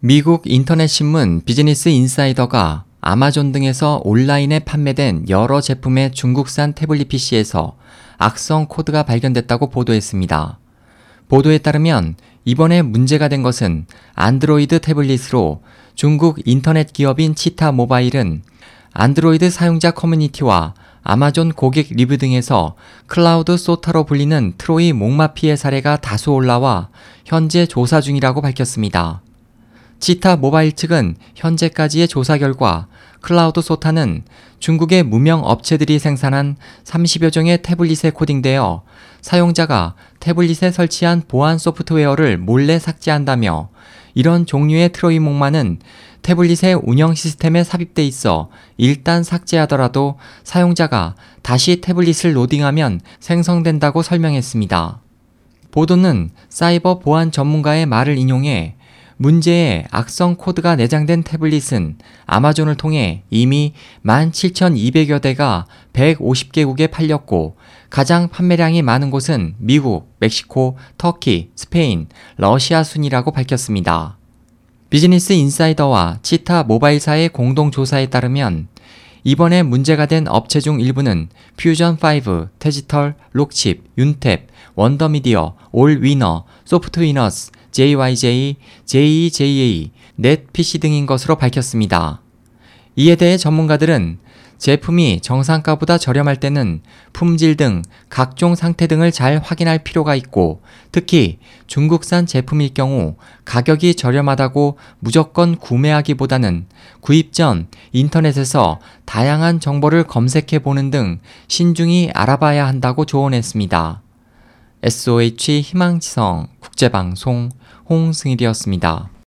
미국 인터넷 신문 비즈니스 인사이더가 아마존 등에서 온라인에 판매된 여러 제품의 중국산 태블릿 PC에서 악성 코드가 발견됐다고 보도했습니다. 보도에 따르면 이번에 문제가 된 것은 안드로이드 태블릿으로 중국 인터넷 기업인 치타 모바일은 안드로이드 사용자 커뮤니티와 아마존 고객 리뷰 등에서 Cloudsota로 불리는 트로이 목마 피해 사례가 다수 올라와 현재 조사 중이라고 밝혔습니다. 치타 모바일 측은 현재까지의 조사 결과 클라우드 소타는 중국의 무명 업체들이 생산한 30여 종의 태블릿에 코딩되어 사용자가 태블릿에 설치한 보안 소프트웨어를 몰래 삭제한다며 이런 종류의 트로이 목마는 태블릿의 운영 시스템에 삽입돼 있어 일단 삭제하더라도 사용자가 다시 태블릿을 로딩하면 생성된다고 설명했습니다. 보도는 사이버 보안 전문가의 말을 인용해 문제의 악성 코드가 내장된 태블릿은 아마존을 통해 이미 17,200여 대가 150개국에 팔렸고 가장 판매량이 많은 곳은 미국, 멕시코, 터키, 스페인, 러시아 순이라고 밝혔습니다. 비즈니스 인사이더와 치타 모바일사의 공동 조사에 따르면 이번에 문제가 된 업체 중 일부는 퓨전5, 테지털, 록칩, 윤탭, 원더미디어, 올위너, 소프트위너스, JYJ, JEJA, 넷PC 등인 것으로 밝혔습니다. 이에 대해 전문가들은 제품이 정상가보다 저렴할 때는 품질 등 각종 상태 등을 잘 확인할 필요가 있고 특히 중국산 제품일 경우 가격이 저렴하다고 무조건 구매하기보다는 구입 전 인터넷에서 다양한 정보를 검색해 보는 등 신중히 알아봐야 한다고 조언했습니다. SOH 희망지성 국제방송 홍승일이었습니다.